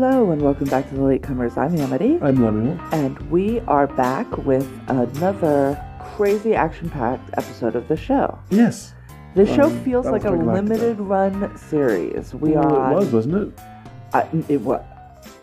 Hello and welcome back to the Latecomers. I'm Amity, I'm Lemuel. and we are back with another crazy action-packed episode of the show. Yes. The show Um, feels like a limited run series. We well, are. It was, wasn't it? I, it wa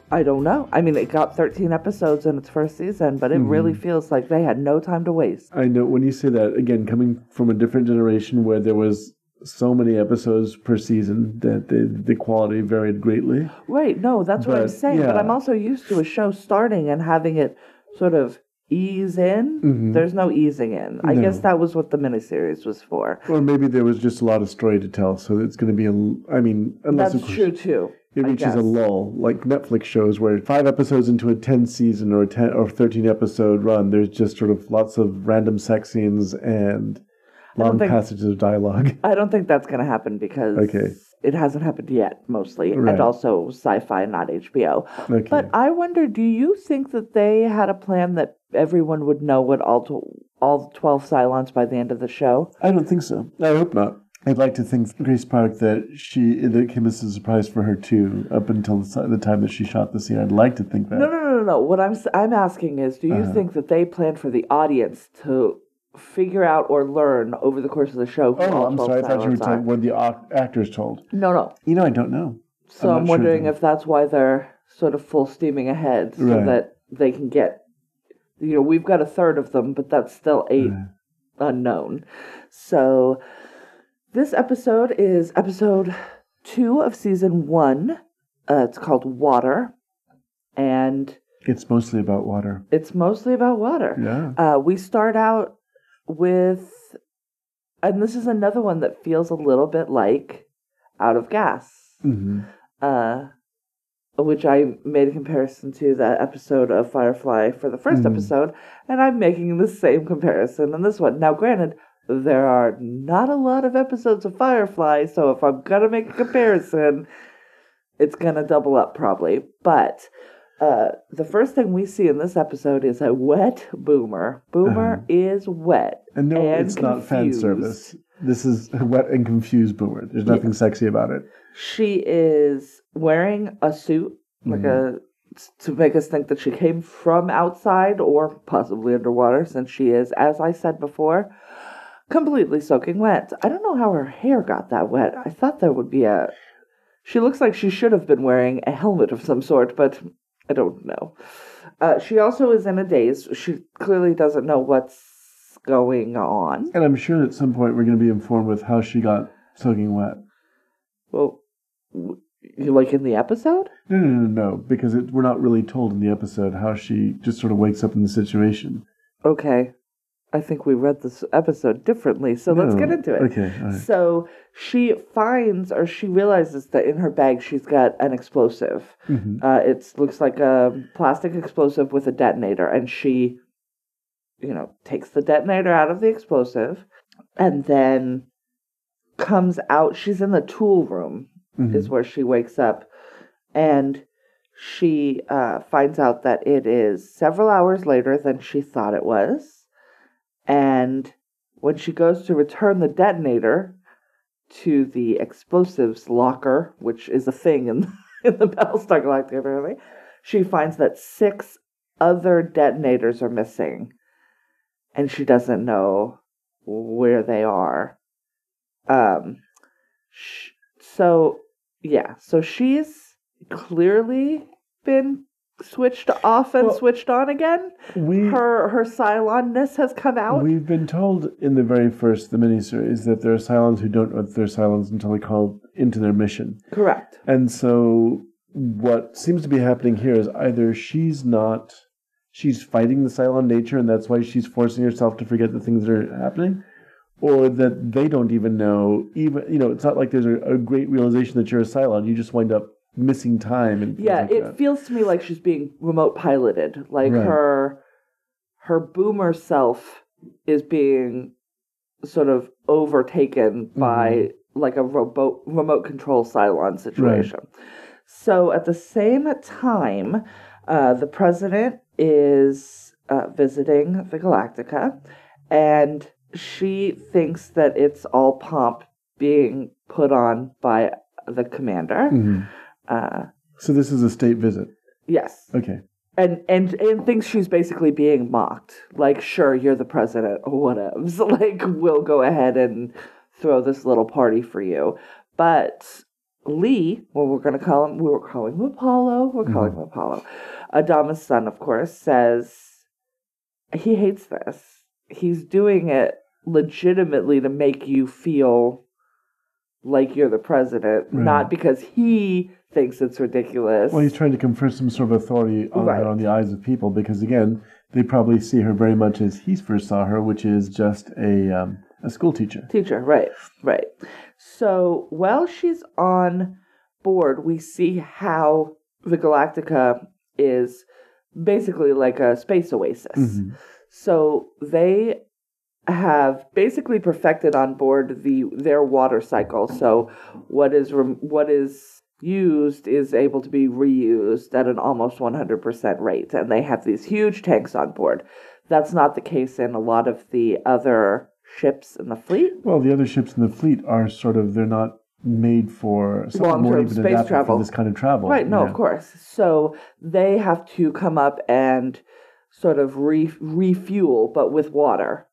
I don't know. I mean, it got 13 episodes in its first season, but it really Mm-hmm. feels like they had no time to waste. I know when you say that, again, coming from a different generation where there was so many episodes per season that the, the quality varied greatly. Right? No, that's what I'm But, saying. But. I'm also used to a show starting and having it sort of ease in. Mhm. There's no easing in. I No. guess that was what the miniseries was for. Or maybe there was just a lot of story to tell, so it's going to be a. I mean, unless That's course true too. it reaches a lull, like Netflix shows where five episodes into a ten season or a ten or thirteen episode run, there's just sort of lots of random sex scenes and long think- passages of dialogue. I don't think that's going to happen because Okay. it hasn't happened yet, mostly, Right. and also sci-fi, not HBO. Okay. But I wonder, do you think that they had a plan that everyone would know what all tw- all twelve Cylons by the end of the show? I don't think so. I hope not. I'd like to think Grace Park that she that it came as a surprise for her too. Up until the, time that she shot the scene, I'd like to think that. No, no, no, no, no. What I'm I'm asking is, do you Uh-huh. think that they planned for the audience to figure out or learn over the course of the show? Oh, I'm sorry. I thought you were talking what the actors told. No, no. You know, I don't know. So I'm I'm, not sure wondering if that's why they're sort of full steaming ahead, so Right. that they can get. You know, we've got a third of them, but that's still eight Right. unknown. So this episode is episode two of season one. Uh, it's called Water, and It's mostly about water. it's mostly about water. Yeah. Uh, we start out with, and this is another one that feels a little bit like Out of Gas, hmm uh, which I made a comparison to that episode of Firefly for the 1st Mhm. episode, and I'm making the same comparison in this one. Now, granted, there are not a lot of episodes of Firefly, so if I'm gonna make a comparison, it's gonna double up probably. But uh, the first thing we see in this episode is a wet boomer. Boomer Uh-huh. is wet. And no, and it's not fan confused. service. This is a wet and confused boomer. There's nothing sexy about it. She is wearing a suit, like a to make us think that she came from outside or possibly underwater, since she is, as I said before, completely soaking wet. I don't know how her hair got that wet. I thought there would be a. She looks like she should have been wearing a helmet of some sort, but I don't know. Uh, she also is in a daze. She clearly doesn't know what's going on. And I'm sure at some point we're going to be informed with how she got soaking wet. Well, w- you like in the episode? No, no, no, no, because it, we're not really told in the episode how she just sort of wakes up in the situation. Okay. I think we read this episode differently, so let's get into it. Okay, right. So she finds or she realizes that in her bag she's got an explosive. Mhm. Uh, it looks like a plastic explosive with a detonator, and she, you know, takes the detonator out of the explosive, and then comes out. She's in the tool room, Mhm. is where she wakes up, and she uh, finds out that it is several hours later than she thought it was. And when she goes to return the detonator to the explosives locker, which is a thing in, in the Battlestar Galactica, apparently, she finds that six other detonators are missing. And she doesn't know where they are. Um, sh- so, yeah, so she's clearly been switched off and Well, switched on again. we Her her Cylonness has come out. we've been told in the very first the miniseries that there are Cylons who don't know that they're Cylons until they call into their mission, Correct. and so what seems to be happening here is either she's not she's fighting the Cylon nature, and that's why she's forcing herself to forget the things that are happening. Or that they don't even know, even you know, it's not like there's a, a great realization that you're a Cylon. You just wind up missing time and Yeah, like it that. feels to me like she's being remote piloted. Like Right. her her boomer self is being sort of overtaken Mm-hmm. by like a remote remote control Cylon situation. So at the same time, uh, the president is uh, visiting the Galactica, and she thinks that it's all pomp being put on by the commander. Mhm. Uh, So this is a state visit. Yes. Okay. and and and thinks she's basically being mocked. Like, sure, you're the president, whatevs. Like, we'll go ahead and throw this little party for you. But Lee, well, we're gonna call him. We were calling him Apollo. We're calling him Apollo. Adama's son, of course, says he hates this. He's doing it legitimately to make you feel like you're the president, Right. not because he thinks it's ridiculous. Well, he's trying to confer some sort of authority on Right. her on the eyes of people because, again, they probably see her very much as he first saw her, which is just a um, a school teacher. Teacher, right, right. So while she's on board, we see how the Galactica is basically like a space oasis. Mhm. So they have basically perfected on board the their water cycle. So what is rem- what is used is able to be reused at an almost 100% rate and they have these huge tanks on board. That's not the case in a lot of the other ships in the fleet. Well, the other ships in the fleet are sort of they're not made for some of them Long-term even space travel. for this kind of travel. Right, no, Yeah. of course. So they have to come up and sort of re- refuel, but with water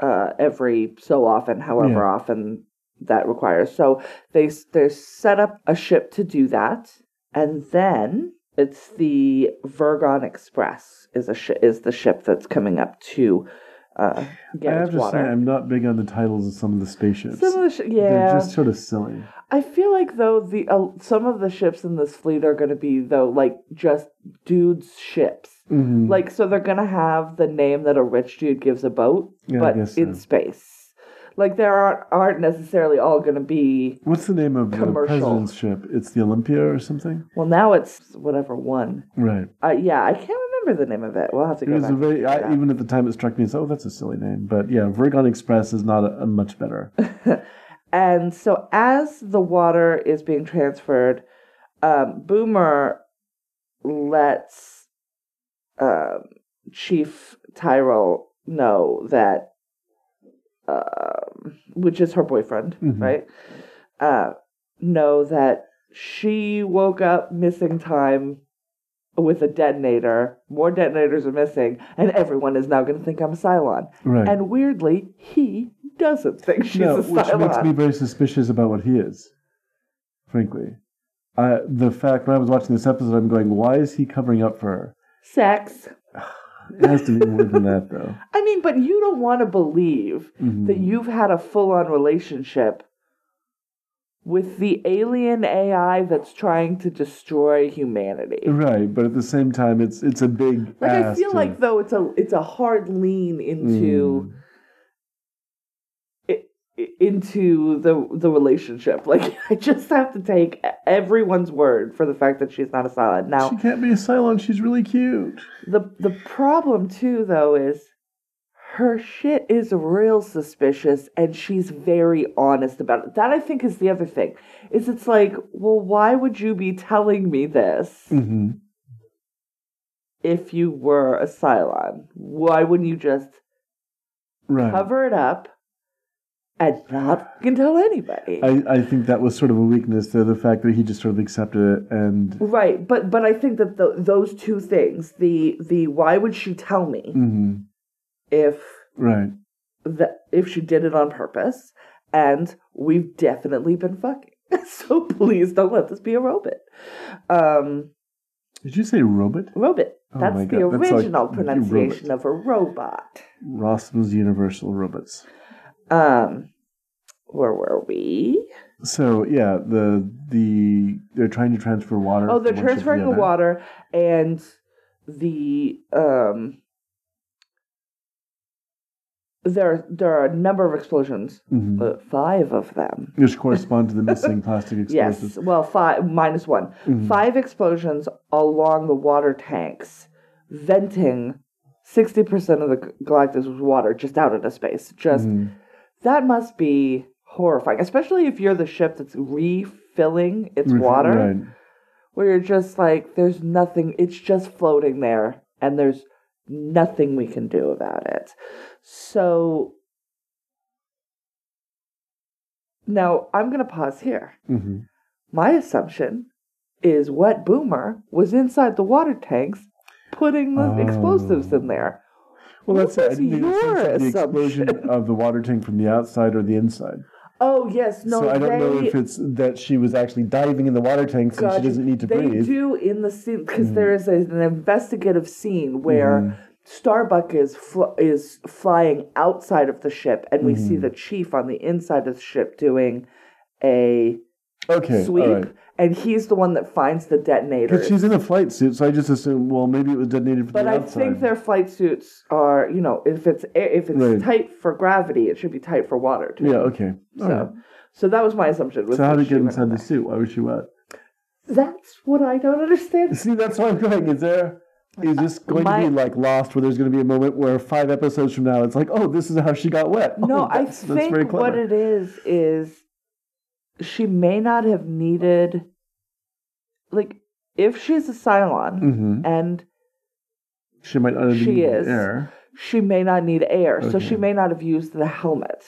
uh, every so often, however Yeah. often that requires. So they they set up a ship to do that, and then it's the Virgon Express is a shi is the ship that's coming up to uh, I get have to water. say, I'm not big on the titles of some of the spaceships. Some of the sh- They're yeah, just sort of silly. I feel like though the uh, some of the ships in this fleet are going to be though like just dudes ships. Mhm. Like so they're going to have the name that a rich dude gives a boat, Yeah, but guess in space. Like there aren't aren't necessarily all going to be What's the name of the Commercial. president's ship? It's the Olympia or something? well now it's whatever one. Right. Uh, yeah, I can't remember the name of it. We'll have to It go was back. very, I, even at the time it struck me as, oh, that's a silly name. But yeah, Virgon Express is not a, a much better. And so as the water is being transferred, um, Boomer lets um, Chief Tyrol know that, um which is her boyfriend, Mhm. right? Uh, know that she woke up missing time with a detonator. More detonators are missing, and everyone is now going to think I'm a Cylon. Right. And weirdly, he doesn't think she's no, a Cylon. which makes me very suspicious about what he is, frankly. I, the fact when I was watching this episode, I'm going, why is he covering up for her? Sex. It has to be more than that, though. I mean, but you don't want to believe Mhm. that you've had a full on relationship with the alien AI that's trying to destroy humanity. Right, but at the same time, it's it's a big. Like I feel to- like though it's a it's a hard lean into Mm. Into the the relationship. Like I just have to take everyone's word for the fact that she's not a Cylon. Now she can't be a Cylon. She's really cute. The the problem too though is her shit is real suspicious and she's very honest about it. That I think is the other thing. Is it's like, well, why would you be telling me this hmm if you were a Cylon? Why wouldn't you just Right. cover it up and not fucking tell anybody? I, I think that was sort of a weakness there, the fact that he just sort of accepted it and right, but but I think that the, those two things, the the why would she tell me Mhm. if right. that if she did it on purpose, and we've definitely been fucking. so please don't let this be a robot. Um, Did you say robot? robot. Oh That's the God, that's like original pronunciation of a robot. Rossum's Universal Robots. Um, where were we? So yeah, the the they're trying to transfer water. Oh, they're from one ship to transferring the other. water, and the um. There, there are a number of explosions. Mhm. Uh, five of them. Which correspond to the missing plastic explosives. Yes. Well, five minus one. Mhm. Five explosions along the water tanks, venting sixty percent of the Galactica with water just out into space. Just Mhm. That must be horrifying, especially if you're the ship that's refilling its water, Right. where you're just like, there's nothing. It's just floating there, and there's nothing we can do about it. So. Now, I'm going to pause here hmm my assumption is Wet Boomer was inside the water tanks putting the Oh. explosives in there. Well, that's it. I was didn't think it was your the explosion of the water tank from the outside or the inside. Oh yes, no, so I don't they, know if it's that she was actually diving in the water tank, and she doesn't need to they breathe. Mm. do in the scene because there is a, an investigative scene where Mm-hmm. Starbuck is fl- is flying outside of the ship, and we Mm-hmm. see the chief on the inside of the ship doing a Okay, sweep, all right. And he's the one that finds the detonator. Because she's in a flight suit, so I just assume, well, maybe it was detonated from But the I outside. But I think their flight suits are, you know, if it's air- if it's Right. tight for gravity, it should be tight for water too. Yeah, okay. All So, right. so that was my assumption. was So how did it get inside the suit? Why was she wet? That's what I don't understand. See, that's why I'm going. Is there is this going My- to be like Lost, where there's going to be a moment where five episodes from now, it's like, oh, this is how she got wet. No, Oh, I that's, that's very think what it is is she may not have needed, like, if she's a Cylon hmm and She might not She is. air. she may not need air, so she may not have used the helmet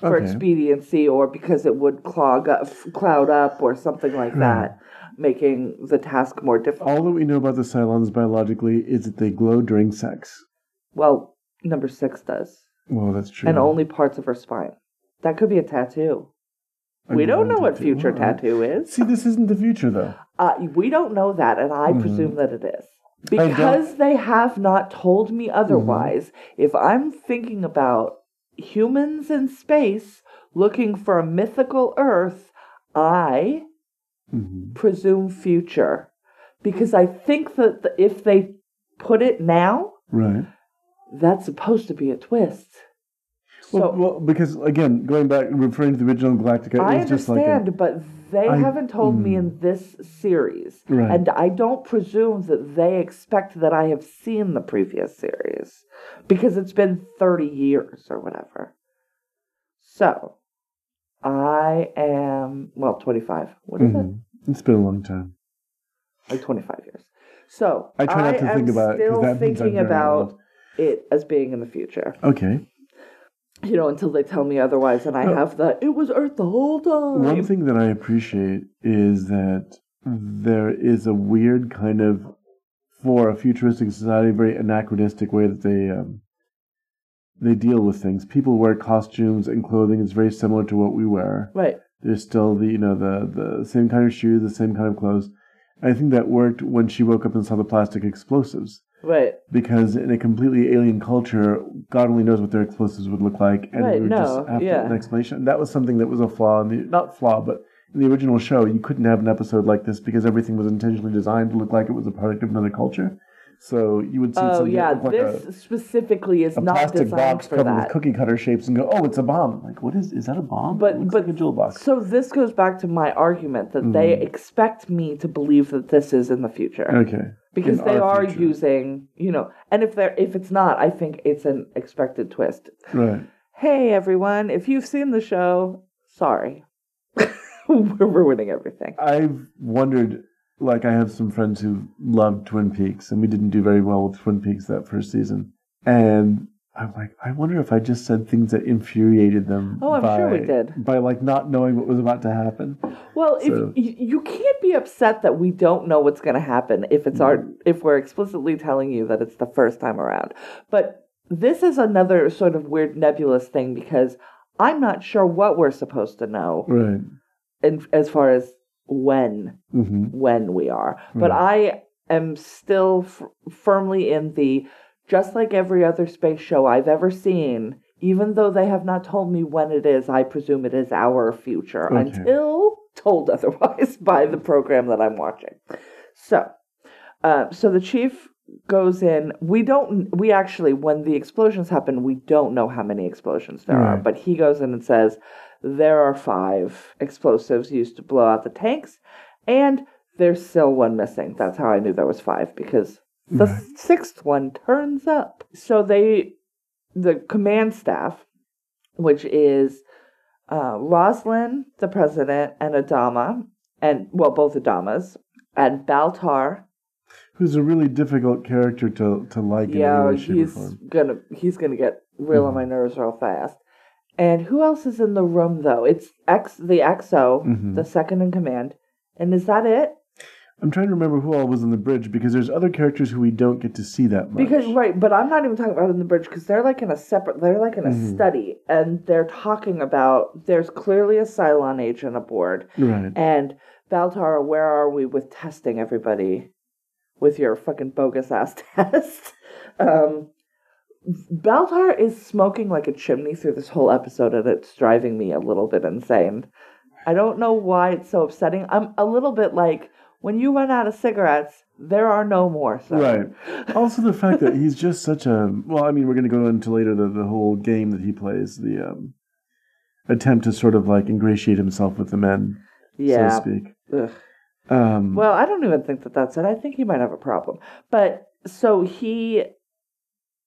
for Okay. expediency or because it would clog up, cloud up or something like that, making the task more difficult. All that we know about the Cylons biologically is that they glow during sex. Well, number six does, Well, that's true. and only parts of her spine. That could be a tattoo. We don't know what future tattoo is. See, this isn't the future, though. Uh, we don't know that, and I Mhm. presume that it is. Because they have not told me otherwise, if I'm thinking about humans in space looking for a mythical Earth, I hmm presume future. Because I think that the, if they put it now, Right. that's supposed to be a twist. So Well, well, because again, going back, referring to the original Galactica, I it's just like a, understand, but they I- haven't told me mm. in this series. Right. And I don't presume that they expect that I have seen the previous series because it's been 30 years or whatever. So, I am, well, 25. What is it? Mhm. It's been a long time. Like 25 years. So, I try not to am think about it because still that means I'm thinking about old. it as being in the future. Okay. You know, until they tell me otherwise, and I No. have the, it was Earth the whole time. One thing that I appreciate is that there is a weird kind of, for a futuristic society, very anachronistic way that they um, they deal with things. People wear costumes and clothing It's very similar to what we wear. Right. There's still the you know the the same kind of shoes, the same kind of clothes. I think that worked when she woke up and saw the plastic explosives. Right. Because in a completely alien culture, God only knows what their explosives would look like, and Right, we would no, just have to yeah. an explanation. That was something that was a flaw in the not flaw, but in the original show, you couldn't have an episode like this because everything was intentionally designed to look like it was a product of another culture. So you would see Oh, something yeah. like This specifically is a, a not plastic designed box for covered that. with cookie cutter shapes, and go, "Oh, it's a bomb!" Like, what is? Is that a bomb? But- but- like a jewel box. So this goes back to my argument that they Mhm. expect me to believe that this is in the future Okay. Because they are future. using, you know, and if they're if it's not, I think it's an expected twist. Right. Hey everyone, if you've seen the show, sorry, we're ruining everything. I've wondered, like, I have some friends who loved Twin Peaks, and we didn't do very well with Twin Peaks that first season. And I'm like, I wonder if I just said things that infuriated them. Oh, I'm by, sure we did. By, like, not knowing what was about to happen. Well, if So- you, you can't be upset that we don't know what's going to happen if it's our Mm. if we're explicitly telling you that it's the first time around. But this is another sort of weird nebulous thing because I'm not sure what we're supposed to know Right. And as far as when hmm when we are. But Right. I am still f- firmly in the just like every other space show I've ever seen. Even though they have not told me when it is, I presume it is our future Okay. until told otherwise by the program that I'm watching. So, uh, so the chief goes in. We don't. We actually, when the explosions happen, we don't know how many explosions there are. But he goes in and says there are five explosives used to blow out the tanks, and there's still one missing. That's how I knew there was five because the Right. sixth one turns up. So they, the command staff, which is uh, Roslin, the president, and Adama, and well, both Adamas, and Baltar. Who's a really difficult character to, to like in Yeah, any way, shape, or he's gonna he's gonna get real on my nerves real fast. And who else is in the room though? It's X, the XO, Mhm. the second in command, and is that it? I'm trying to remember who all was on the bridge because there's other characters who we don't get to see that much. Because right, but I'm not even talking about in the bridge because they're like in a separate. They're like in a Mhm. study, and they're talking about. There's clearly a Cylon agent aboard, right. and Baltar, where are we with testing everybody with your fucking bogus ass test? um, Baltar is smoking like a chimney through this whole episode, and it's driving me a little bit insane. I don't know why it's so upsetting. I'm a little bit like when you run out of cigarettes, there are no more. So. Right. Also, the fact that he's just such a well. I mean, we're going to go into later the the whole game that he plays, the um, attempt to sort of like ingratiate himself with the men, Yeah. so to speak. Ugh. Um, Well, I don't even think that that's it. I think he might have a problem. But so he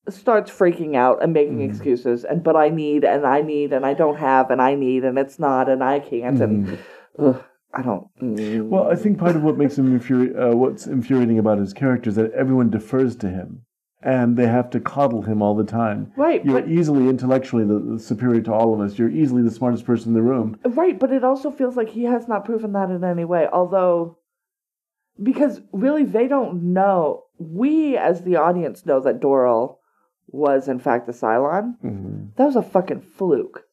starts freaking out and making Mhm. excuses and but I need and I need and I don't have and I need and it's not and I can't and mhm. ugh, I don't. mm. well, I think part of what makes him infuri- uh, what's infuriating about his character is that everyone defers to him, and they have to coddle him all the time. right, You're but easily intellectually the, the superior to all of us. You're easily the smartest person in the room. right, but it also feels like he has not proven that in any way. Although, because really they don't know. We as the audience know that Doral was in fact a Cylon. Mhm. That was a fucking fluke.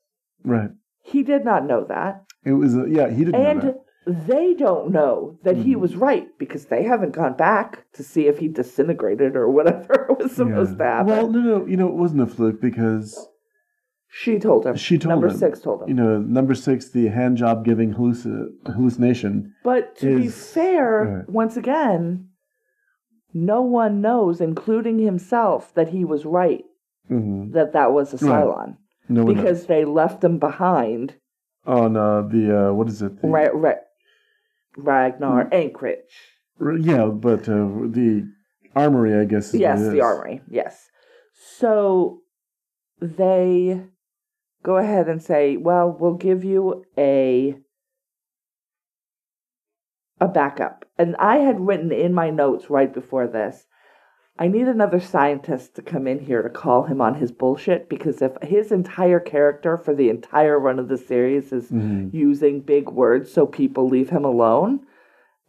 Right. He did not know that. It was a, yeah. He didn't know And that. They don't know that he Mhm. was right because they haven't gone back to see if he disintegrated or whatever was supposed to Yeah. happen. Well, no, no. You know, it wasn't a fluke because she told him. She told him Number him. six told him. you know, number six, the hand job giving halluci- hallucination. but to be fair, right. once again, no one knows, including himself, that he was right. Mm-hmm. That that was a Right. Cylon No one because they left him behind. on uh, the uh, what is it? The, right, Ra- Ragnar Hmm. Anchorage. yeah, but uh, the armory, I guess. Is yes, the armory. Yes. So they go ahead and say, "Well, we'll give you a a backup." And I had written in my notes right before this, I need another scientist to come in here to call him on his bullshit because if his entire character for the entire run of the series is Mhm. using big words so people leave him alone,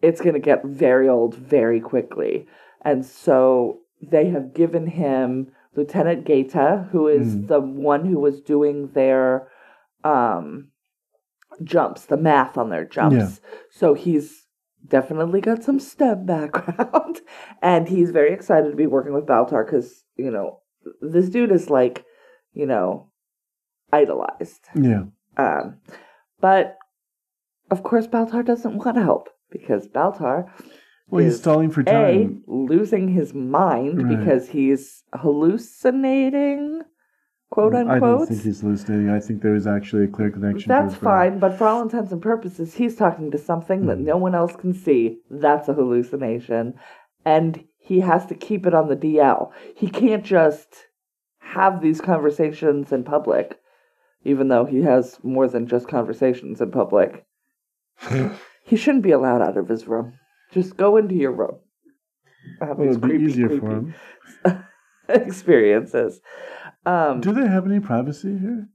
it's going to get very old very quickly. And so they have given him Lieutenant Gaeta, who is Mhm. the one who was doing their um, jumps, the math on their jumps. So he's definitely got some STEM background. and he's very excited to be working with Baltar because, you know, this dude is like, you know, idolized. Yeah. Um, but of course, Baltar doesn't want to help because Baltar Well, he's is stalling for a time. losing his mind Right. because he's hallucinating, quote I don't think he's hallucinating. I think there is actually a clear connection. That's fine, but for all intents and purposes, he's talking to something that Mhm. no one else can see. That's a hallucination. And he has to keep it on the DL. He can't just have these conversations in public, even though he has more than just conversations in public. he shouldn't be allowed out of his room. Just go into your room. Have Well, these creepy, easier creepy for him. experiences. Um, Do they have any privacy here?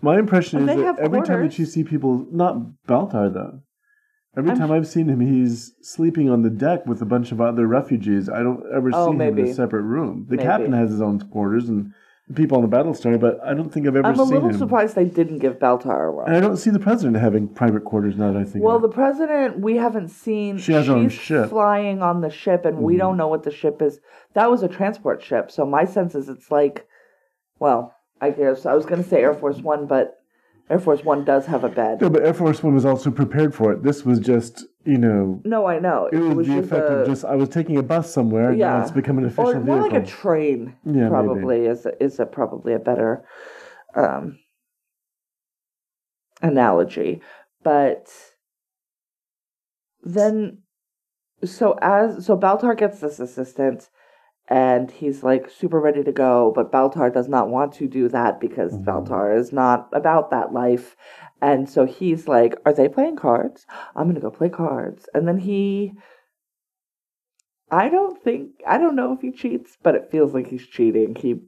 My impression is They that every time that you see people, not Baltar though. Every I'm time I've seen him, he's sleeping on the deck with a bunch of other refugees. I don't ever Oh, see him in a separate room. The Maybe. captain has his own quarters and the people on the battle star, but I don't think I've ever I'm a little him. surprised they didn't give Baltar a. And I don't see the president having private quarters now that I think. Well, of the president, we haven't seen. She has her own ship. flying on the ship, and we Mhm. don't know what the ship is. That was a transport ship, so my sense is it's like, well, I guess I was going to say Air Force One, but Air Force One does have a bed. no, but Air Force One was also prepared for it. This was just, you know, No, I know. it was, the effect a, of just I was taking a bus somewhere, and now Yeah. it's become an official or more vehicle. like a train. yeah, maybe. probably is a, is a probably a better um, analogy, but then so as so Baltar gets this assistant and he's like super ready to go, but Baltar does not want to do that because Mhm. Baltar is not about that life. And so he's like, Are they playing cards? I'm gonna go play cards. And then he I don't think I don't know if he cheats, but it feels like he's cheating. He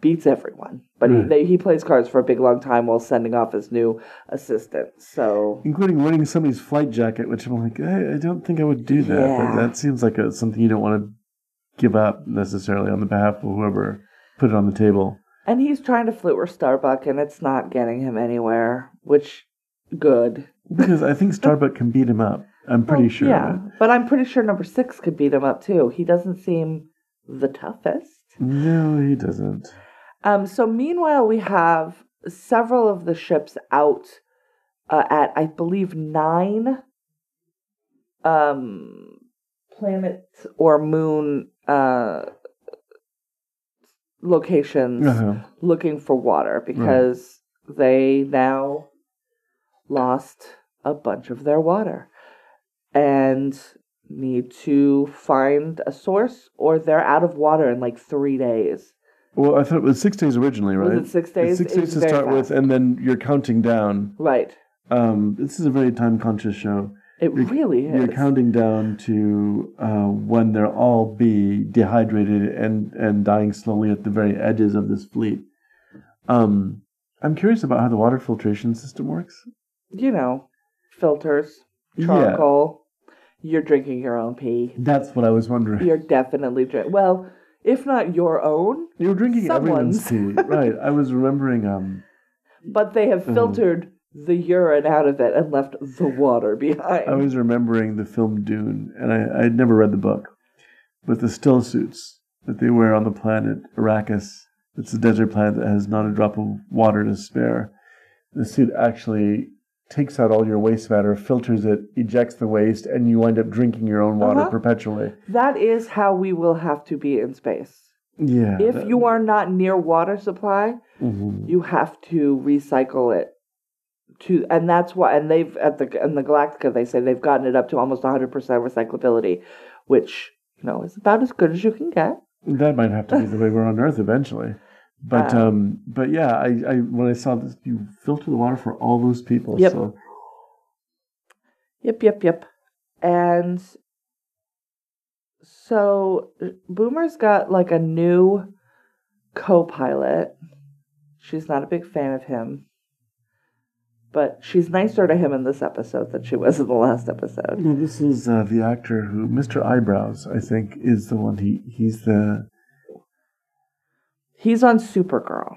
beats everyone. But he they, he plays cards for a big long time while sending off his new assistant. So including winning somebody's flight jacket, which I'm like, I, I don't think I would do that. Yeah. That seems like a, something you don't want to give up necessarily on the behalf of whoever put it on the table. and he's trying to flirt with Starbuck, and it's not getting him anywhere. Which good. Because I think Starbuck can beat him up. I'm pretty Well, sure. Yeah, but I'm pretty sure number six could beat him up too. He doesn't seem the toughest. No, he doesn't. Um, so meanwhile, we have several of the ships out uh, at, I believe, nine um, planet or moon uh, locations Uh-huh. looking for water because they now lost a bunch of their water and need to find a source or they're out of water in like three days. Well, I thought it was six days originally, right? Was it six It's days? Six days was to start with, and then you're counting down. Right. Um, this is a very time conscious show. It You're- really is. You're counting down to uh, when they'll all be dehydrated and, and dying slowly at the very edges of this fleet. Um, I'm curious about how the water filtration system works. you know, filters, Yeah. charcoal. You're drinking your own pee. That's what I was wondering. You're definitely drinking. Well, if not your own, you're drinking everyone's tea, Someone's. right? I was remembering. Um, but they have Mhm. filtered the urine out of it and left the water behind. I was remembering the film Dune, and I I had never read the book, but the still suits that they wear on the planet Arrakis. It's a desert planet that has not a drop of water to spare. The suit actually takes out all your waste matter, filters it, ejects the waste, and you wind up drinking your own water Uh-huh. perpetually. that is how we will have to be in space. Yeah. If that- you are not near water supply, Mhm. you have to recycle it to and that's why and they've at the in the galactica they say they've gotten it up to almost 100% recyclability which you know is about as good as you can get That might have to be the way we're on Earth eventually. But Um, um, but yeah, I, I when I saw this, you filter the water for all those people. Yep. So yep yep yep and so boomer's got like a new co-pilot she's not a big fan of him but she's nicer to him in this episode than she was in the last episode No, this is uh, the actor who, Mr. Eyebrows, I think, is the one. He he's the. he's on supergirl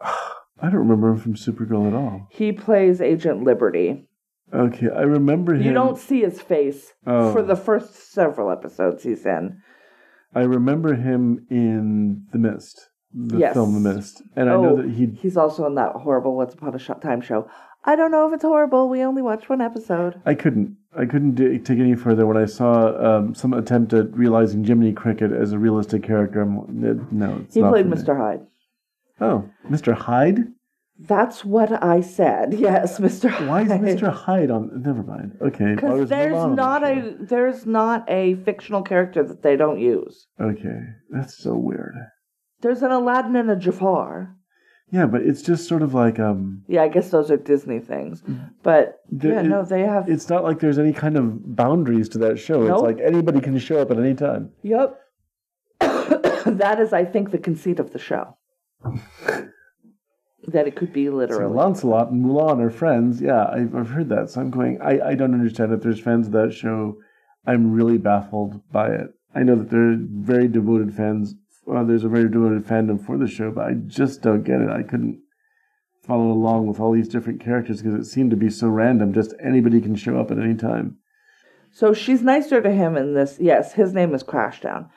I don't remember him from Supergirl at all. He plays Agent Liberty. Okay, I remember him. You don't see his face Oh. for the first several episodes he's in. I remember him in The Mist, the Yes. film The Mist, and I know Oh. that he. He's also in that horrible Once Upon a Sh- Time show. I don't know if it's horrible. We only watched one episode. I couldn't. I couldn't d- take any further when I saw um, some attempt at realizing Jiminy Cricket as a realistic character. I'm, no, it's He played for me. Mr. Hyde. Oh, Mr. Hyde. That's what I said. Yes, Mr. Why is Mr. Hyde on? Never mind. Okay, Because there's not the a there's not a fictional character that they don't use. Okay, that's so weird. There's an Aladdin and a Jafar. Yeah, but it's just sort of like um. Yeah, I guess those are Disney things. But There- yeah, it- no, they have. It's not like there's any kind of boundaries to that show. It's like anybody can show up at any time. Yep. that is, I think, the conceit of the show. that it could be literally. So. Lancelot and Mulan are friends. Yeah, I've, I've heard that. So I'm going, I, I don't understand if there's fans of that show. I'm really baffled by it. I know that there are very devoted fans. Uh, there's a very devoted fandom for the show, but I just don't get it. I couldn't follow along with all these different characters because it seemed to be so random. Just anybody can show up at any time. So she's nicer to him in this. Yes, his name is Crashdown.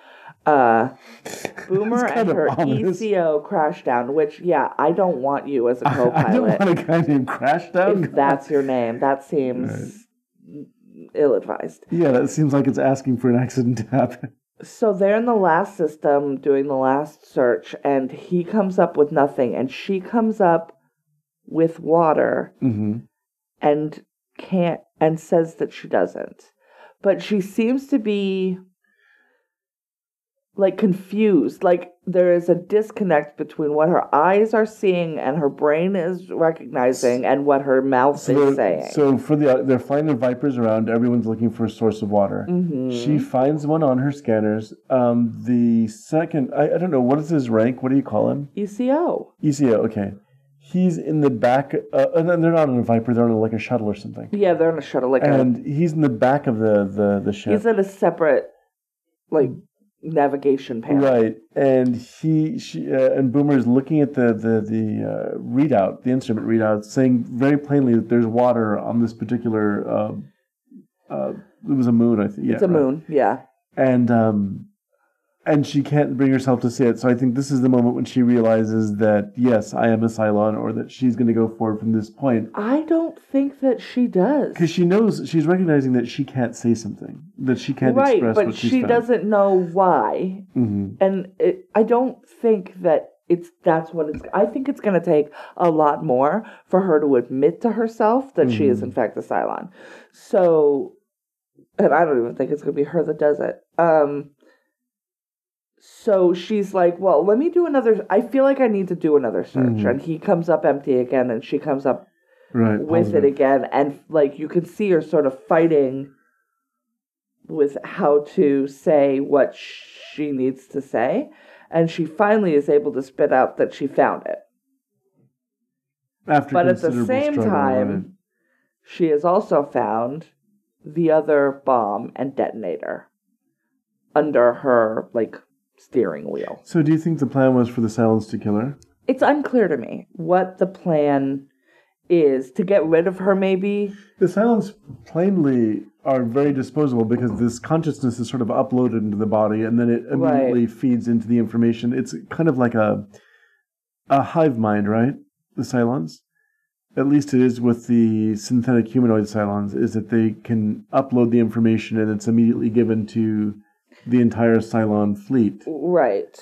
Uh, Boomer and her ominous. Crashdown, Crashdown, which, yeah, I don't want you as a I don't want a guy named Crashdown. if that's your name, that seems ill-advised. yeah, that seems like it's asking for an accident to happen. So they're in the last system doing the last search, and he comes up with nothing, and she comes up with water hmm and can't and says that she doesn't. But she seems to be like confused. Like there is a disconnect between what her eyes are seeing and her brain is recognizing and what her mouth So, is saying. so for the they're finding vipers around. Everyone's looking for a source of water. Mhm. She finds one on her scanners. Um, the second, I, I don't know what is his rank. What do you call him? ECO. ECO. Okay, he's in the back. Uh, and then they're not on a viper. They're on like a shuttle or something. Yeah, they're in a shuttle. Like a, And he's in the back of the the the ship. he's in a separate like navigation panel. Right, and he, she, uh, and Boomer is looking at the the the uh, readout, the instrument readout, saying very plainly that there's water on this particular. Uh, uh, it was a moon, I think. Yeah, it's a right. moon. Yeah. and um, and she can't bring herself to say it. So I think this is the moment when she realizes that yes, I am a Cylon, or that she's going to go forward from this point I don't think that she does. because she knows she's recognizing that she can't say something, that she can't right, express but what she found. doesn't know why. hmm and it, I don't think that it's that's what it's. I think it's going to take a lot more for her to admit to herself that she is in fact a Cylon. So, and I don't even think it's going to be her that does it. Um. So she's like, "Well, let me do another. I feel like I need to do another search." Mhm. And he comes up empty again, and she comes up Right, with it again and like you can see her sort of fighting with how to say what she needs to say and she finally is able to spit out that she found it After but at the same time right. she has also found the other bomb and detonator under her like steering wheel So, do you think the plan was for the Cylons to kill her? it's unclear to me what the plan is to get rid of her maybe The Cylons plainly are very disposable because this consciousness is sort of uploaded into the body, and then it immediately feeds into the information. It's kind of like a a hive mind, right? The Cylons, at least it is with the synthetic humanoid Cylons, is that they can upload the information and it's immediately given to the entire Cylon fleet, right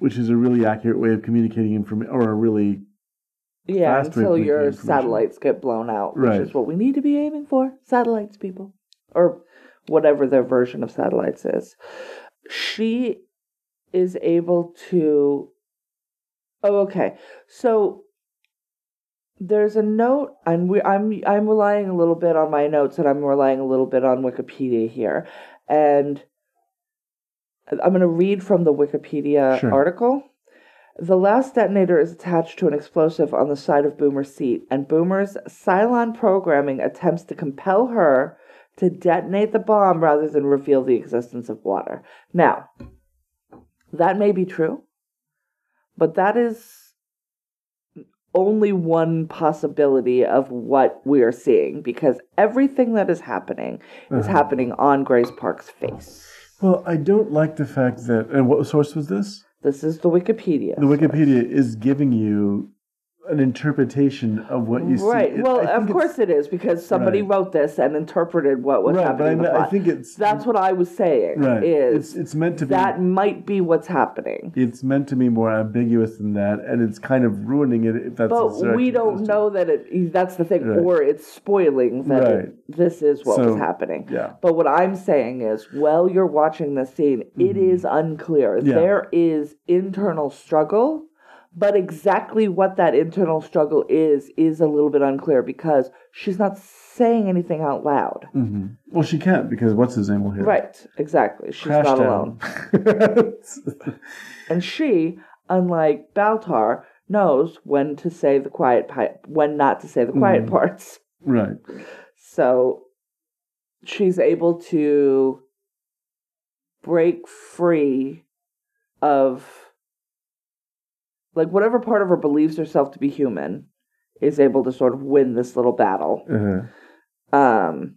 which is a really accurate way of communicating information, or a really Yeah, fast way until your satellites get blown out, which Right. is what we need to be aiming for. Satellites, people. Or whatever their version of satellites is. She is able to. Oh, okay. So there's a note, and we, I'm I'm relying a little bit on my notes, and I'm relying a little bit on Wikipedia here, and I'm going to read from the Wikipedia Sure. article. The last detonator is attached to an explosive on the side of Boomer's seat, and Boomer's Cylon programming attempts to compel her to detonate the bomb rather than reveal the existence of water. Now, that may be true, but that is only one possibility of what we are seeing because everything that is happening is Uh-huh. happening on Grace Park's face. Well, I don't like the fact that. And what source was this? This is the Wikipedia. The Wikipedia is giving you an interpretation of what you see. Right. Well, of course it is because somebody Right. wrote this and interpreted what was Right, but happening. I, mean, I think it's That's what I was saying. right. Is it's it's meant to be. that might be what's happening, it's meant to be more ambiguous than that, and it's kind of ruining it if that's. the but we don't know that it. That's the thing, Right. or it's spoiling that it- this is what was happening. Yeah. But what I'm saying is, while you're watching this scene, it Mhm. is unclear. Yeah. There is internal struggle, but exactly what that internal struggle is is a little bit unclear because she's not saying anything out loud. hmm Well, she can't because what's his name will hear. Right, exactly. She's Crash not down. alone. And she, unlike Baltar, knows when to say the quiet when not to say the quiet Mhm. parts. right. So she's able to break free of like whatever part of her believes herself to be human is able to sort of win this little battle. Uh-huh. Um,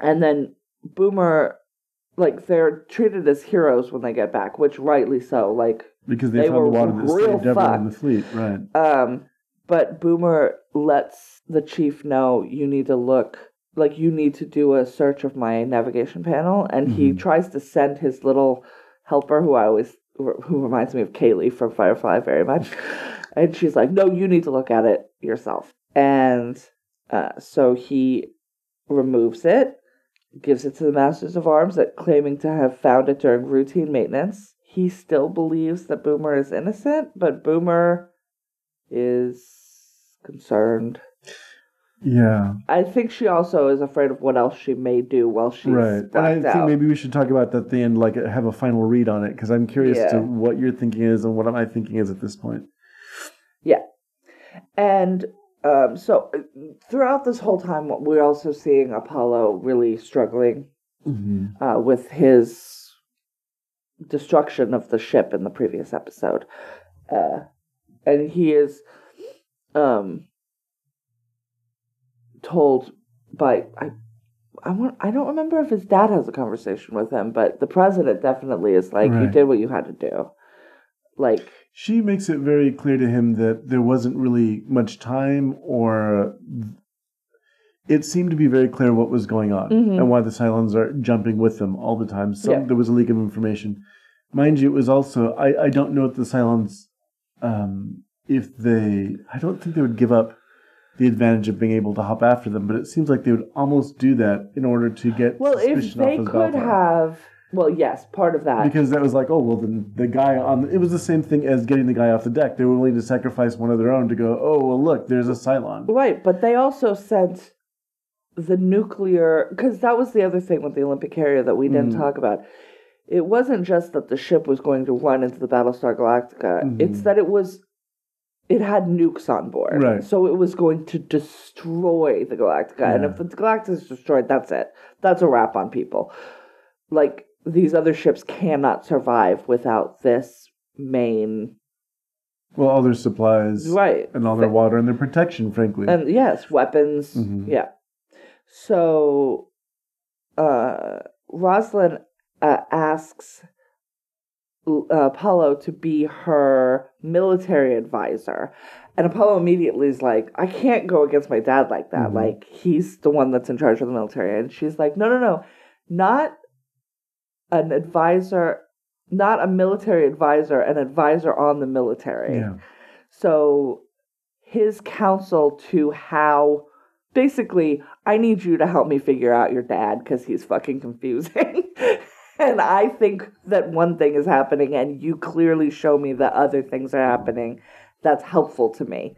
and then Boomer, like they're treated as heroes when they get back, which rightly so. Like, Because they, They found the were water that real saved everyone in the fleet. Right. um, but Boomer lets the chief know you need to look. Like you need to do a search of my navigation panel, and he Mhm. tries to send his little helper, who I always, who reminds me of Kaylee from Firefly very much, and she's like, "No, you need to look at it yourself." And uh, so he removes it, gives it to the Masters of Arms, claiming to have found it during routine maintenance. He still believes that Boomer is innocent, but Boomer is concerned. Yeah. I think she also is afraid of what else she may do while she's right. And I think out. maybe we should talk about that at the end, like have a final read on it, because I'm curious Yeah. to what your thinking is and what my thinking is at this point. Yeah. And um, so throughout this whole time, we're also seeing Apollo really struggling Mm-hmm. uh, with his destruction of the ship in the previous episode. Uh, and he is um, told by I, I want I don't remember if his dad has a conversation with him, but the president definitely is like, "You did what you had to do." Like, She makes it very clear to him that there wasn't really much time, or it seemed to be very clear what was going on Mhm. and why the Cylons are jumping with them all the time. So Yeah. there was a leak of information. Mind you, it was also I, I don't know if the Cylons, um, if they, I don't think they would give up the advantage of being able to hop after them, but it seems like they would almost do that in order to get well, if they could have, well, yes, part of that. Because that was like, oh well, then the guy on it was the same thing as getting the guy off the deck. They were willing to sacrifice one of their own to go. Oh well, look, there's a Cylon. Right, but they also sent the nuclear because that was the other thing with the Olympic carrier that we didn't Mhm. talk about. It wasn't just that the ship was going to run into the Battlestar Galactica; Mhm. it's that it was it had nukes on board, Right. So it was going to destroy the Galactica, and if the Galactica is destroyed, that's it. That's a wrap on people. Like these other ships cannot survive without this main Well, all their supplies, right and all their water and their protection, frankly. and yes, weapons. Mhm. Yeah. So, uh, Roslin uh, asks Apollo to be her military advisor, and Apollo immediately is like, "I can't go against my dad like that. Mhm. Like he's the one that's in charge of the military." And she's like, "No, no, no, not an advisor." Not a military advisor, an advisor on the military. yeah, So his counsel to how basically I need you to help me figure out your dad because he's fucking confusing. and I think that one thing is happening and you clearly show me that other things are happening. That's helpful to me.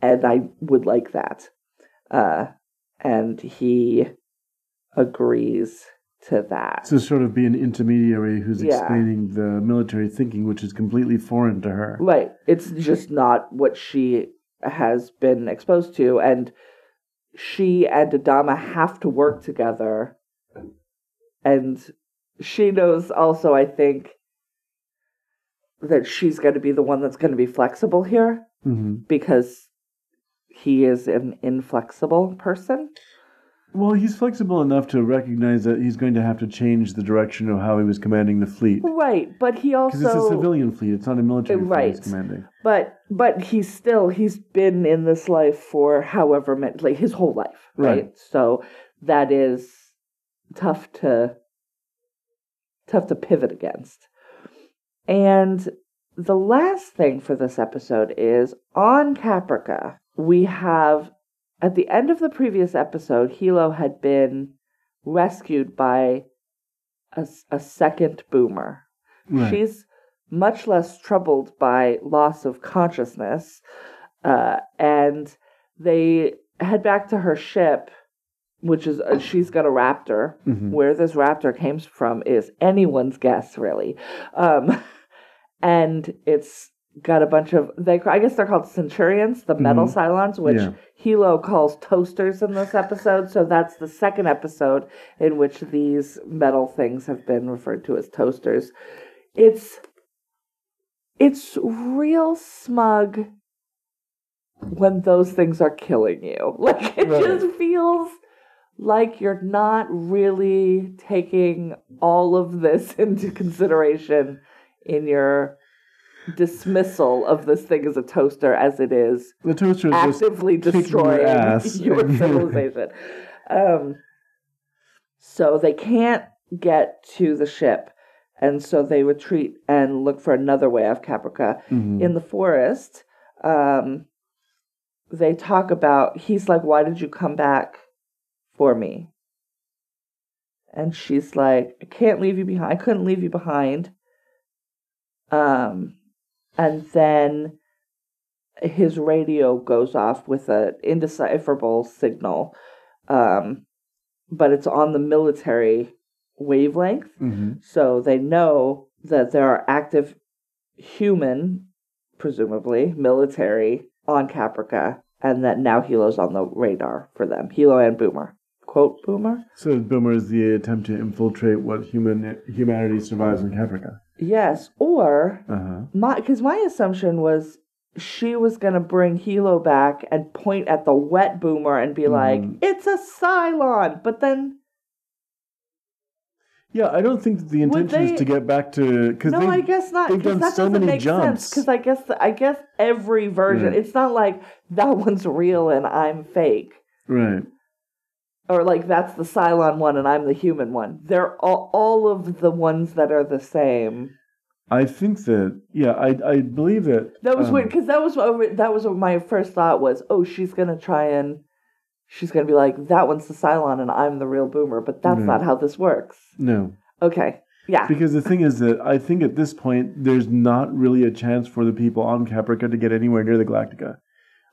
And I would like that. Uh, and he agrees to that. to sort of be an intermediary who's Yeah. explaining the military thinking, which is completely foreign to her. Right. It's just not what she has been exposed to. And she and Adama have to work together. And she knows also, I think, that she's going to be the one that's going to be flexible here hmm because he is an inflexible person. Well, he's flexible enough to recognize that he's going to have to change the direction of how he was commanding the fleet. Right. But he also Because it's a civilian fleet; it's not a military fleet Right. he's commanding. But but he's still he's been in this life for however many like his whole life, right? Right. So that is tough to tough to pivot against. And the last thing for this episode is on Caprica, we have at the end of the previous episode, Helo had been rescued by a second boomer. Right. She's much less troubled by loss of consciousness. Uh, and they head back to her ship, which is, uh, she's got a raptor. Mhm. Where this raptor came from is anyone's guess, really. Um, and it's got a bunch of, they, I guess they're called centurions, the metal Mhm. Cylons, which Yeah. Helo calls toasters in this episode. So that's the second episode in which these metal things have been referred to as toasters. It's it's real smug when those things are killing you. Like it Right. just feels like you're not really taking all of this into consideration in your dismissal of this thing as a toaster as it is The toaster is just actively your destroying ass. your civilization. Um, so they can't get to the ship, and so they retreat and look for another way off Caprica. Mhm. In the forest, um, they talk about. He's like, "Why did you come back for me?" and she's like, I can't leave you behind. I couldn't leave you behind. Um, and then his radio goes off with an indecipherable signal. Um, but it's on the military wavelength. hmm So they know that there are active human, presumably military, on Caprica, and that now Helo's on the radar for them. Helo and Boomer. Quote Boomer? So Boomer is the attempt to infiltrate what human humanity survives in Caprica. Yes. Or Uh huh. my because my assumption was she was gonna bring Helo back and point at the wet Boomer and be like, Mhm. "It's a Cylon," but then Yeah, I don't think that the intention they- is to get back to because no, I guess not. they've done that so many jumps. Because I guess I guess every version, Yeah. it's not like that one's real and I'm fake. right. Or like that's the Cylon one and I'm the human one. They're all, all of the ones that are the same. I think that yeah, I I believe that That was um, weird because that was over. That was what my first thought was. Oh, she's gonna try and she's gonna be like that one's the Cylon and I'm the real Boomer, but that's Mhm. not how this works. No, Okay, yeah, because the thing is that I think at this point there's not really a chance for the people on Caprica to get anywhere near the Galactica.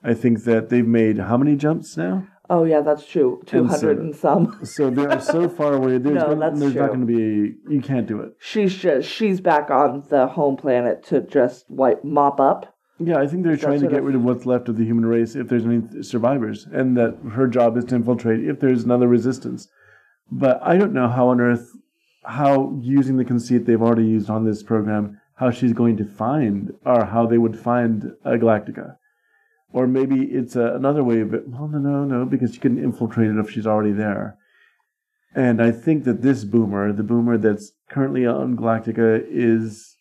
I think that they've made how many jumps now? Oh yeah, that's true. Two hundred And so- and some. So they are so far away. There's, No, gonna- there's not going to be. You can't do it. She's just she's back on the home planet to just wipe mop up. Yeah, I think they're trying to get rid of what's left of the human race if there's any survivors, and that her job is to infiltrate if there's another resistance. But I don't know how on earth, how using the conceit they've already used on this program, how she's going to find, or how they would find a Galactica. Or maybe it's a, another way of it. Well, no, no, no, because she couldn't infiltrate it if she's already there. And I think that this boomer, the boomer that's currently on Galactica, is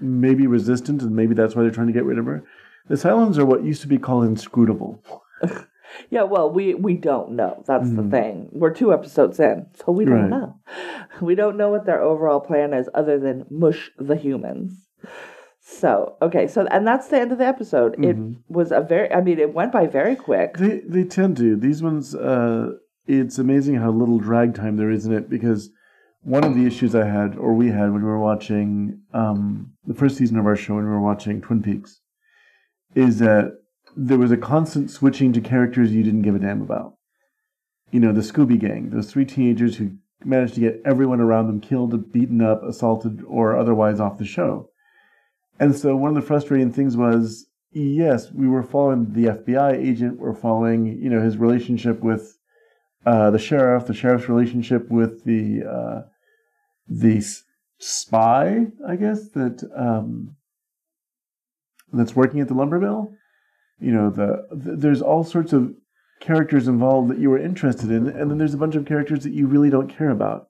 maybe resistant, and maybe that's why they're trying to get rid of her. The Cylons are what used to be called inscrutable. Yeah, well, we we don't know. That's the Mhm. thing. We're two episodes in, so we don't Right. know. We don't know what their overall plan is, other than mush the humans. So okay, so and that's the end of the episode. Mhm. It was a very. I mean, it went by very quick. They they tend to. These ones, uh, it's amazing how little drag time there is in it because one of the issues I had, or we had, when we were watching um, the first season of our show, when we were watching Twin Peaks, is that there was a constant switching to characters you didn't give a damn about. You know, the Scooby Gang, those three teenagers who managed to get everyone around them killed, beaten up, assaulted, or otherwise off the show. And so one of the frustrating things was, yes, we were following the FBI agent, we're following, you know, his relationship with uh, the sheriff, the sheriff's relationship with the uh, the spy, I guess that um, that's working at the lumber mill. You know, the, the there's all sorts of characters involved that you were interested in, and then there's a bunch of characters that you really don't care about.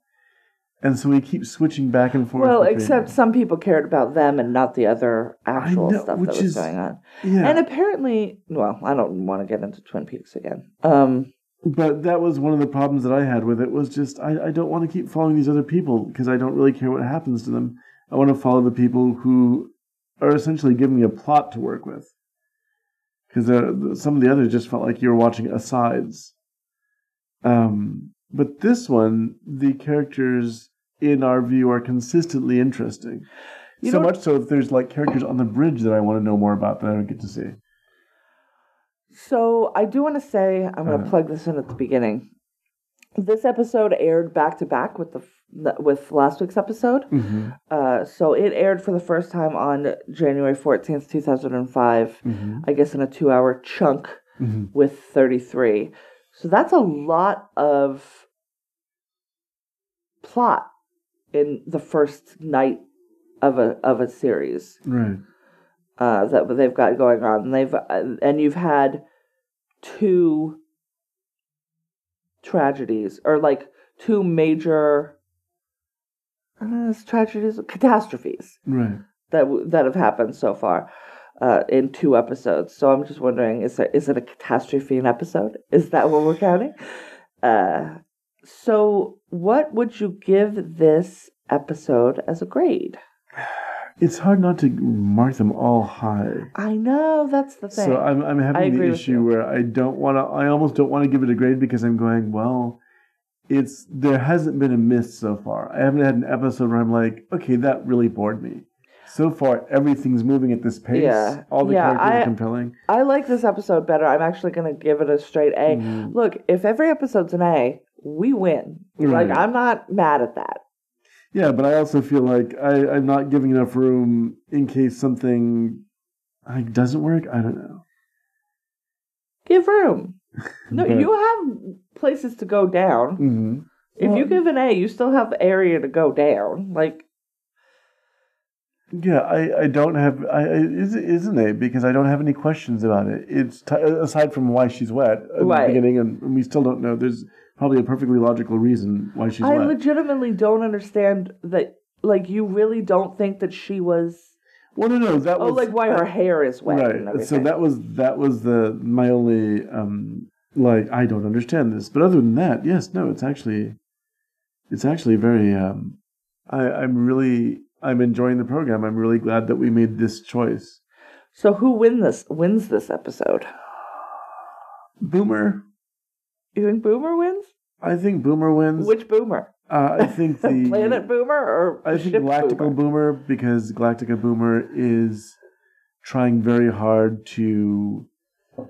And so we keep switching back and forth. Well, except some people cared about them and not the other actual know, stuff that was is- going on. yeah. And apparently, well, I don't want to get into Twin Peaks again. Um, But that was one of the problems that I had with it was just I, I don't want to keep following these other people because I don't really care what happens to them. I want to follow the people who are essentially giving me a plot to work with. Because some of the others just felt like you were watching asides. Um, but this one, the characters in our view are consistently interesting. You so much so if there's like characters on the bridge that I want to know more about that I don't get to see. So I do want to say I'm going to Uh-huh. plug this in at the beginning. This episode aired back to back with the with last week's episode. Mm-hmm. Uh, so it aired for the first time on January 14th, 2005. Mm-hmm. I guess in a two hour chunk Mm-hmm. with 33. So that's a lot of plot in the first night of a of a series Right. uh, that they've got going on. And they've uh, and you've had two tragedies or like two major I don't know, tragedies, catastrophes Right. that w- that have happened so far uh, in two episodes. So I'm just wondering, is there, is it a catastrophe an episode? Is that what we're counting? Uh, so what would you give this episode as a grade? It's hard not to mark them all high. I know that's the thing. So I'm I'm having the issue where I don't want to. I almost don't want to give it a grade because I'm going well. it's there hasn't been a miss so far. I haven't had an episode where I'm like, okay, that really bored me. So far, everything's moving at this pace. Yeah. All the Yeah, characters I- are compelling. I like this episode better. I'm actually going to give it a straight A. Mhm. Look, if every episode's an A, we win. Right. Like, I'm not mad at that. Yeah, but I also feel like I, I'm not giving enough room in case something like doesn't work. I don't know. Give room. No, But- you have places to go down. Mhm. If you give an A, you still have area to go down. Like, Yeah, I, I don't have I I- is isn't it because I don't have any questions about it. It's t- aside from why she's wet at Right. the beginning, and, and we still don't know. There's probably a perfectly logical reason why she's I wet. legitimately don't understand that. Like, you really don't think that she was. well, no, no, that Oh, was like why her hair is wet right. So that was that was the my only um like I don't understand this, but other than that, yes, no, it's actually it's actually very um I I'm really I'm enjoying the program. I'm really glad that we made this choice. So who win this wins this episode? Boomer, You think Boomer wins? I think Boomer wins. Which Boomer? Uh, I think the Planet Boomer or I think ship Galactical Boomer? Boomer because Galactica Boomer is trying very hard to uh,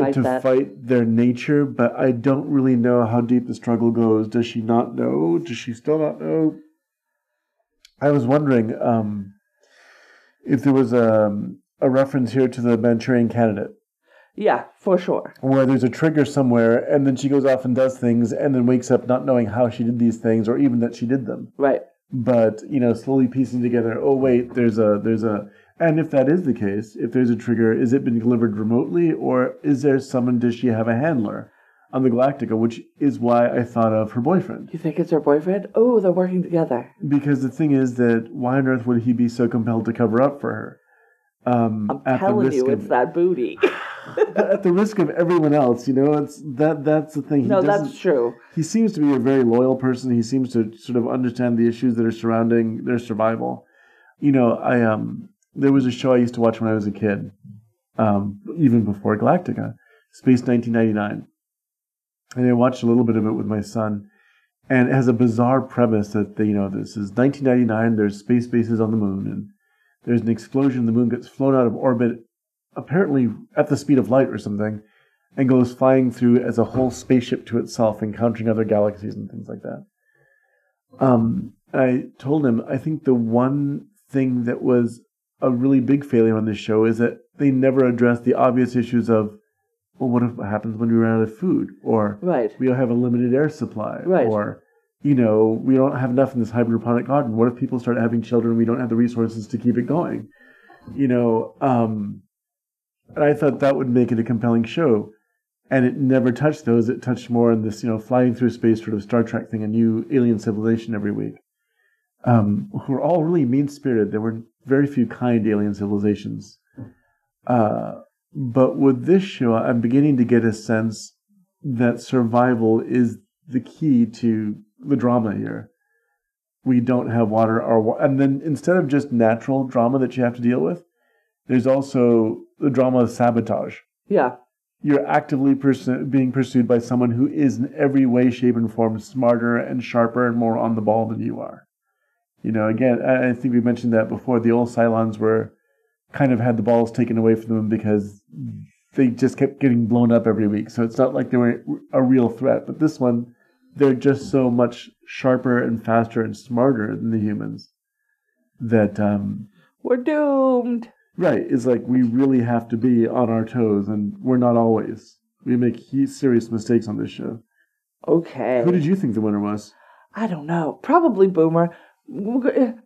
Fight to that. fight their nature, but I don't really know how deep the struggle goes. Does she not know? Does she still not know? I was wondering um, if there was a, a reference here to the Manchurian candidate. Yeah, for sure. where there's a trigger somewhere and then she goes off and does things and then wakes up not knowing how she did these things or even that she did them Right. but you know slowly piecing together oh wait there's a there's a and if that is the case if there's a trigger is it been delivered remotely or is there someone does she have a handler on the galactica which is why i thought of her boyfriend You think it's her boyfriend? Oh, they're working together. because the thing is that why on earth would he be so compelled to cover up for her um, I'm at the telling risk you, of- it's that booty. at the risk of everyone else, you know, it's that that's the thing. He no, that's true. he seems to be a very loyal person. He seems to sort of understand the issues that are surrounding their survival. You know, I um there was a show I used to watch when I was a kid, um, even before Galactica, Space 1999, and I watched a little bit of it with my son. And it has a bizarre premise that they, you know this is 1999. There's space bases on the moon, and there's an explosion. The moon gets flown out of orbit, apparently at the speed of light or something, and goes flying through as a whole spaceship to itself, encountering other galaxies and things like that. Um, I told him I think the one thing that was a really big failure on this show is that they never addressed the obvious issues of, well, what if what happens when we run out of food, or Right. we have a limited air supply, Right. or you know we don't have enough in this hydroponic garden. What if people start having children? and We don't have the resources to keep it going, you know. Um, and I thought that would make it a compelling show, and it never touched those. It touched more on this, you know, flying through space sort of Star Trek thing, a new alien civilization every week. Um, who were all really mean spirited. There were very few kind alien civilizations. Uh, but with this show, I'm beginning to get a sense that survival is the key to the drama here. We don't have water, or and then instead of just natural drama that you have to deal with, there's also the drama of sabotage. Yeah. You're actively pursu- being pursued by someone who is in every way, shape, and form smarter and sharper and more on the ball than you are. You know, again, I, I think we mentioned that before. The old Cylons were kind of had the balls taken away from them because they just kept getting blown up every week. So it's not like they were a real threat. But this one, they're just so much sharper and faster and smarter than the humans that um, We're doomed. Right. It's like we really have to be on our toes, and we're not always. We make serious mistakes on this show. Okay. Who did you think the winner was? I don't know. Probably Boomer.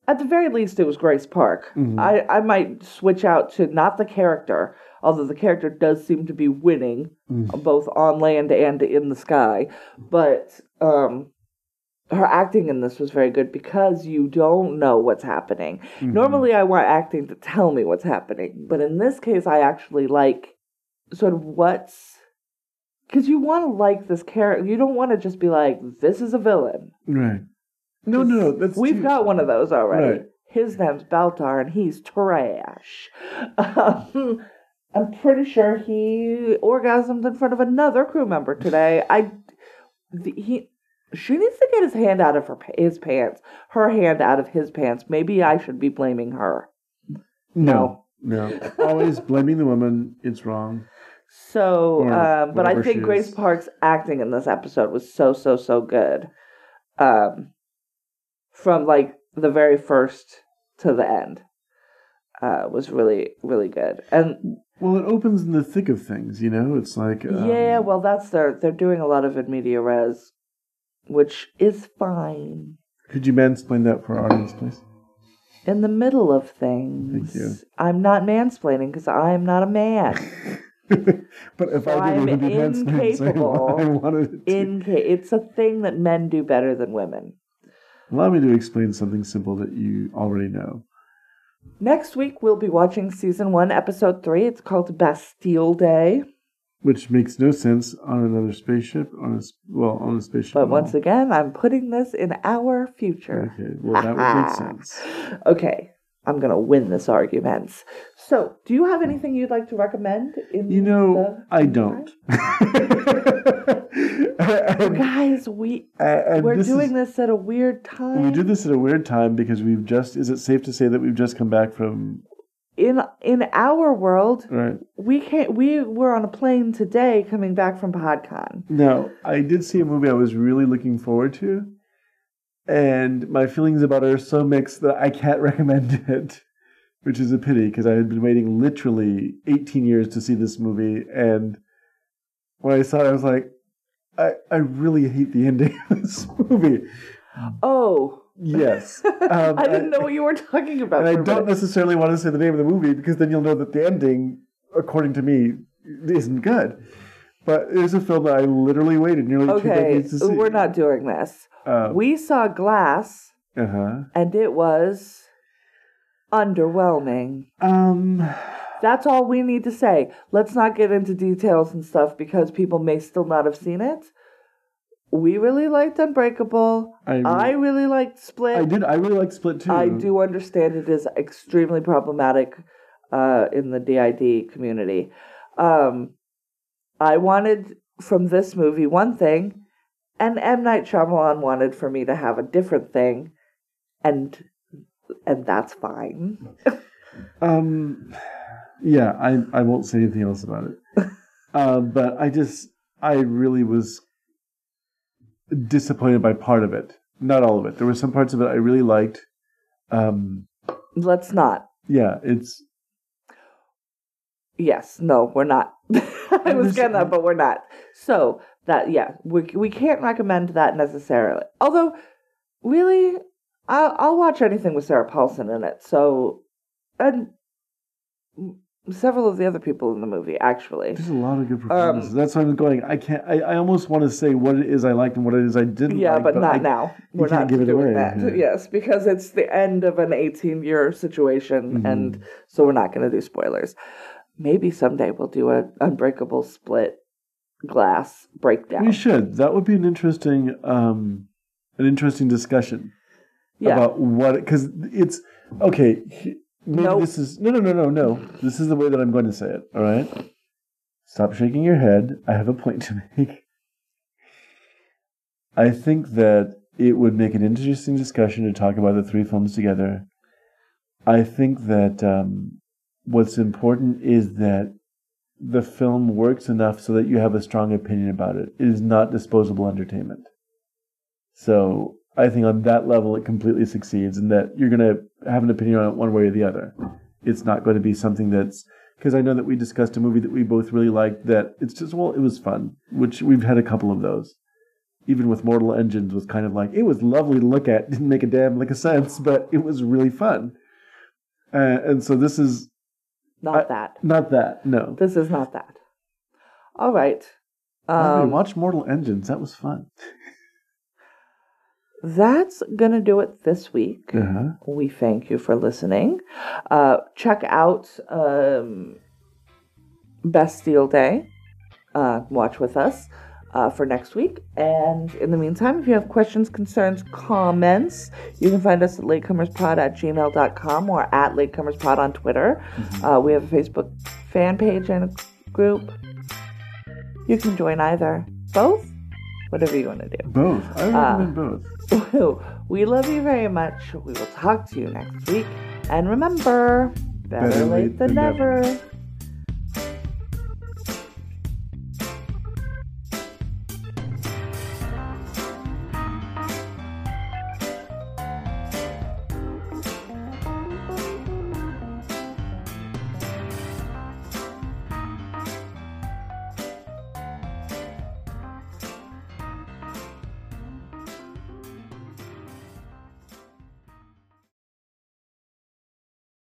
At the very least, it was Grace Park. Mhm. I, I might switch out to not the character, although the character does seem to be winning, Mm. both on land and in the sky. But um, her acting in this was very good because you don't know what's happening. Mhm. Normally, I want acting to tell me what's happening, but in this case, I actually like sort of what's. Because you want to like this character. You don't want to just be like, this is a villain. Right. No, no, no. That's We've too- got one of those already. Right. His name's Baltar, and he's trash. Um, I'm pretty sure he orgasmed in front of another crew member today. I, the, he she needs to get his hand out of her his pants, her hand out of his pants. Maybe I should be blaming her. No, no. Always blaming the woman. It's wrong. So, Or um, but I think Grace is. Park's acting in this episode was so so so good. Um, from like the very first to the end, uh, was really really good. And Well, it opens in the thick of things. You know, it's like um, yeah, well, that's their they're doing a lot of in media res, which is fine. Could you mansplain that for our audience, please? In the middle of things, Thank you. I'm not mansplaining because I am not a man. but if I did, it would be I'm. Incapable I wanted it to. Inca- it's a thing that men do better than women. Allow me to explain something simple that you already know. Next week, we'll be watching season one, episode three. It's called Bastille Day. Which makes no sense on another spaceship. On a, well, on a spaceship. But once again, I'm putting this in our future. okay, well that would make sense. Okay, I'm going to win this argument. So, do you have anything you'd like to recommend? In You know, I don't. Guys, we we're doing is, this at a weird time. We do this at a weird time because we've just. Is it safe to say that we've just come back from? in in our world. Right We can't. We were on a plane today, coming back from PodCon. now, I did see a movie I was really looking forward to, and my feelings about it are so mixed that I can't recommend it, which is a pity because I had been waiting literally 18 years to see this movie, and when I saw it, I was like, I I really hate the ending of this movie. Oh, Yes. Um, I didn't know what you were talking about. And I don't necessarily want to say the name of the movie because then you'll know that the ending, according to me, isn't good. But it is a film that I literally waited nearly two Okay, decades to see. we're not doing this. Um, We saw Glass, uh huh. and it was underwhelming. Um. That's all we need to say. Let's not get into details and stuff because people may still not have seen it. We really liked Unbreakable. I, I really liked Split. I did. I really like Split too. I do understand it is extremely problematic uh, in the DID community. Um, I wanted from this movie one thing, and M Night Shyamalan wanted for me to have a different thing, and and that's fine. Um. Yeah. I. I won't say anything else about it. uh, but I just. I really was disappointed by part of it. Not all of it. There were some parts of it I really liked. Um. Let's not. Yeah. It's. Yes, no, we're not. I was just- gonna, but we're not. So that yeah, we we can't recommend that necessarily. Although, really, I'll I'll watch anything with Sarah Paulson in it. So, and several of the other people in the movie actually. There's a lot of Um, good performances. That's why I'm going. I can't. I, I almost want to say what it is I liked and what it is I didn't. Yeah, like, but, not I- now. We're can't not give it away, that. yeah. Yes, because it's the end of an 18 year situation, Mhm. and so we're not going to do spoilers. Maybe someday we'll do an Unbreakable split glass breakdown. We should. That would be an interesting, um, an interesting discussion yeah. about what because it's okay. Maybe Nope. this is no, no, no, no, no. This is the way that I'm going to say it. All right. Stop shaking your head. I have a point to make. I think that it would make an interesting discussion to talk about the three films together. I think that um, what's important is that the film works enough so that you have a strong opinion about it. It is not disposable entertainment. So I think on that level it completely succeeds, and that you're going to have an opinion on it one way or the other. It's not going to be something that's because I know that we discussed a movie that we both really liked. That it's just well, it was fun, which we've had a couple of those. Even with Mortal Engines was kind of like it was lovely to look at, didn't make a damn lick of sense, but it was really fun. Uh, and so this is not I- that. not that, no. This is not that. All right. By the way, Um, watch Mortal Engines. That was fun. that's going to do it this week. Uh-huh. We thank you for listening. Uh, check out um, Bastille Day. Uh, watch with us uh, for next week. And in the meantime, if you have questions, concerns, comments, you can find us at latecomerspod at gmail.com or at latecomerspod on Twitter. Uh, we have a Facebook fan page and a group. You can join either. Both? Whatever you want to do. Both. I recommend both. We love you very much. We will talk to you next week. And remember, better, late than, never.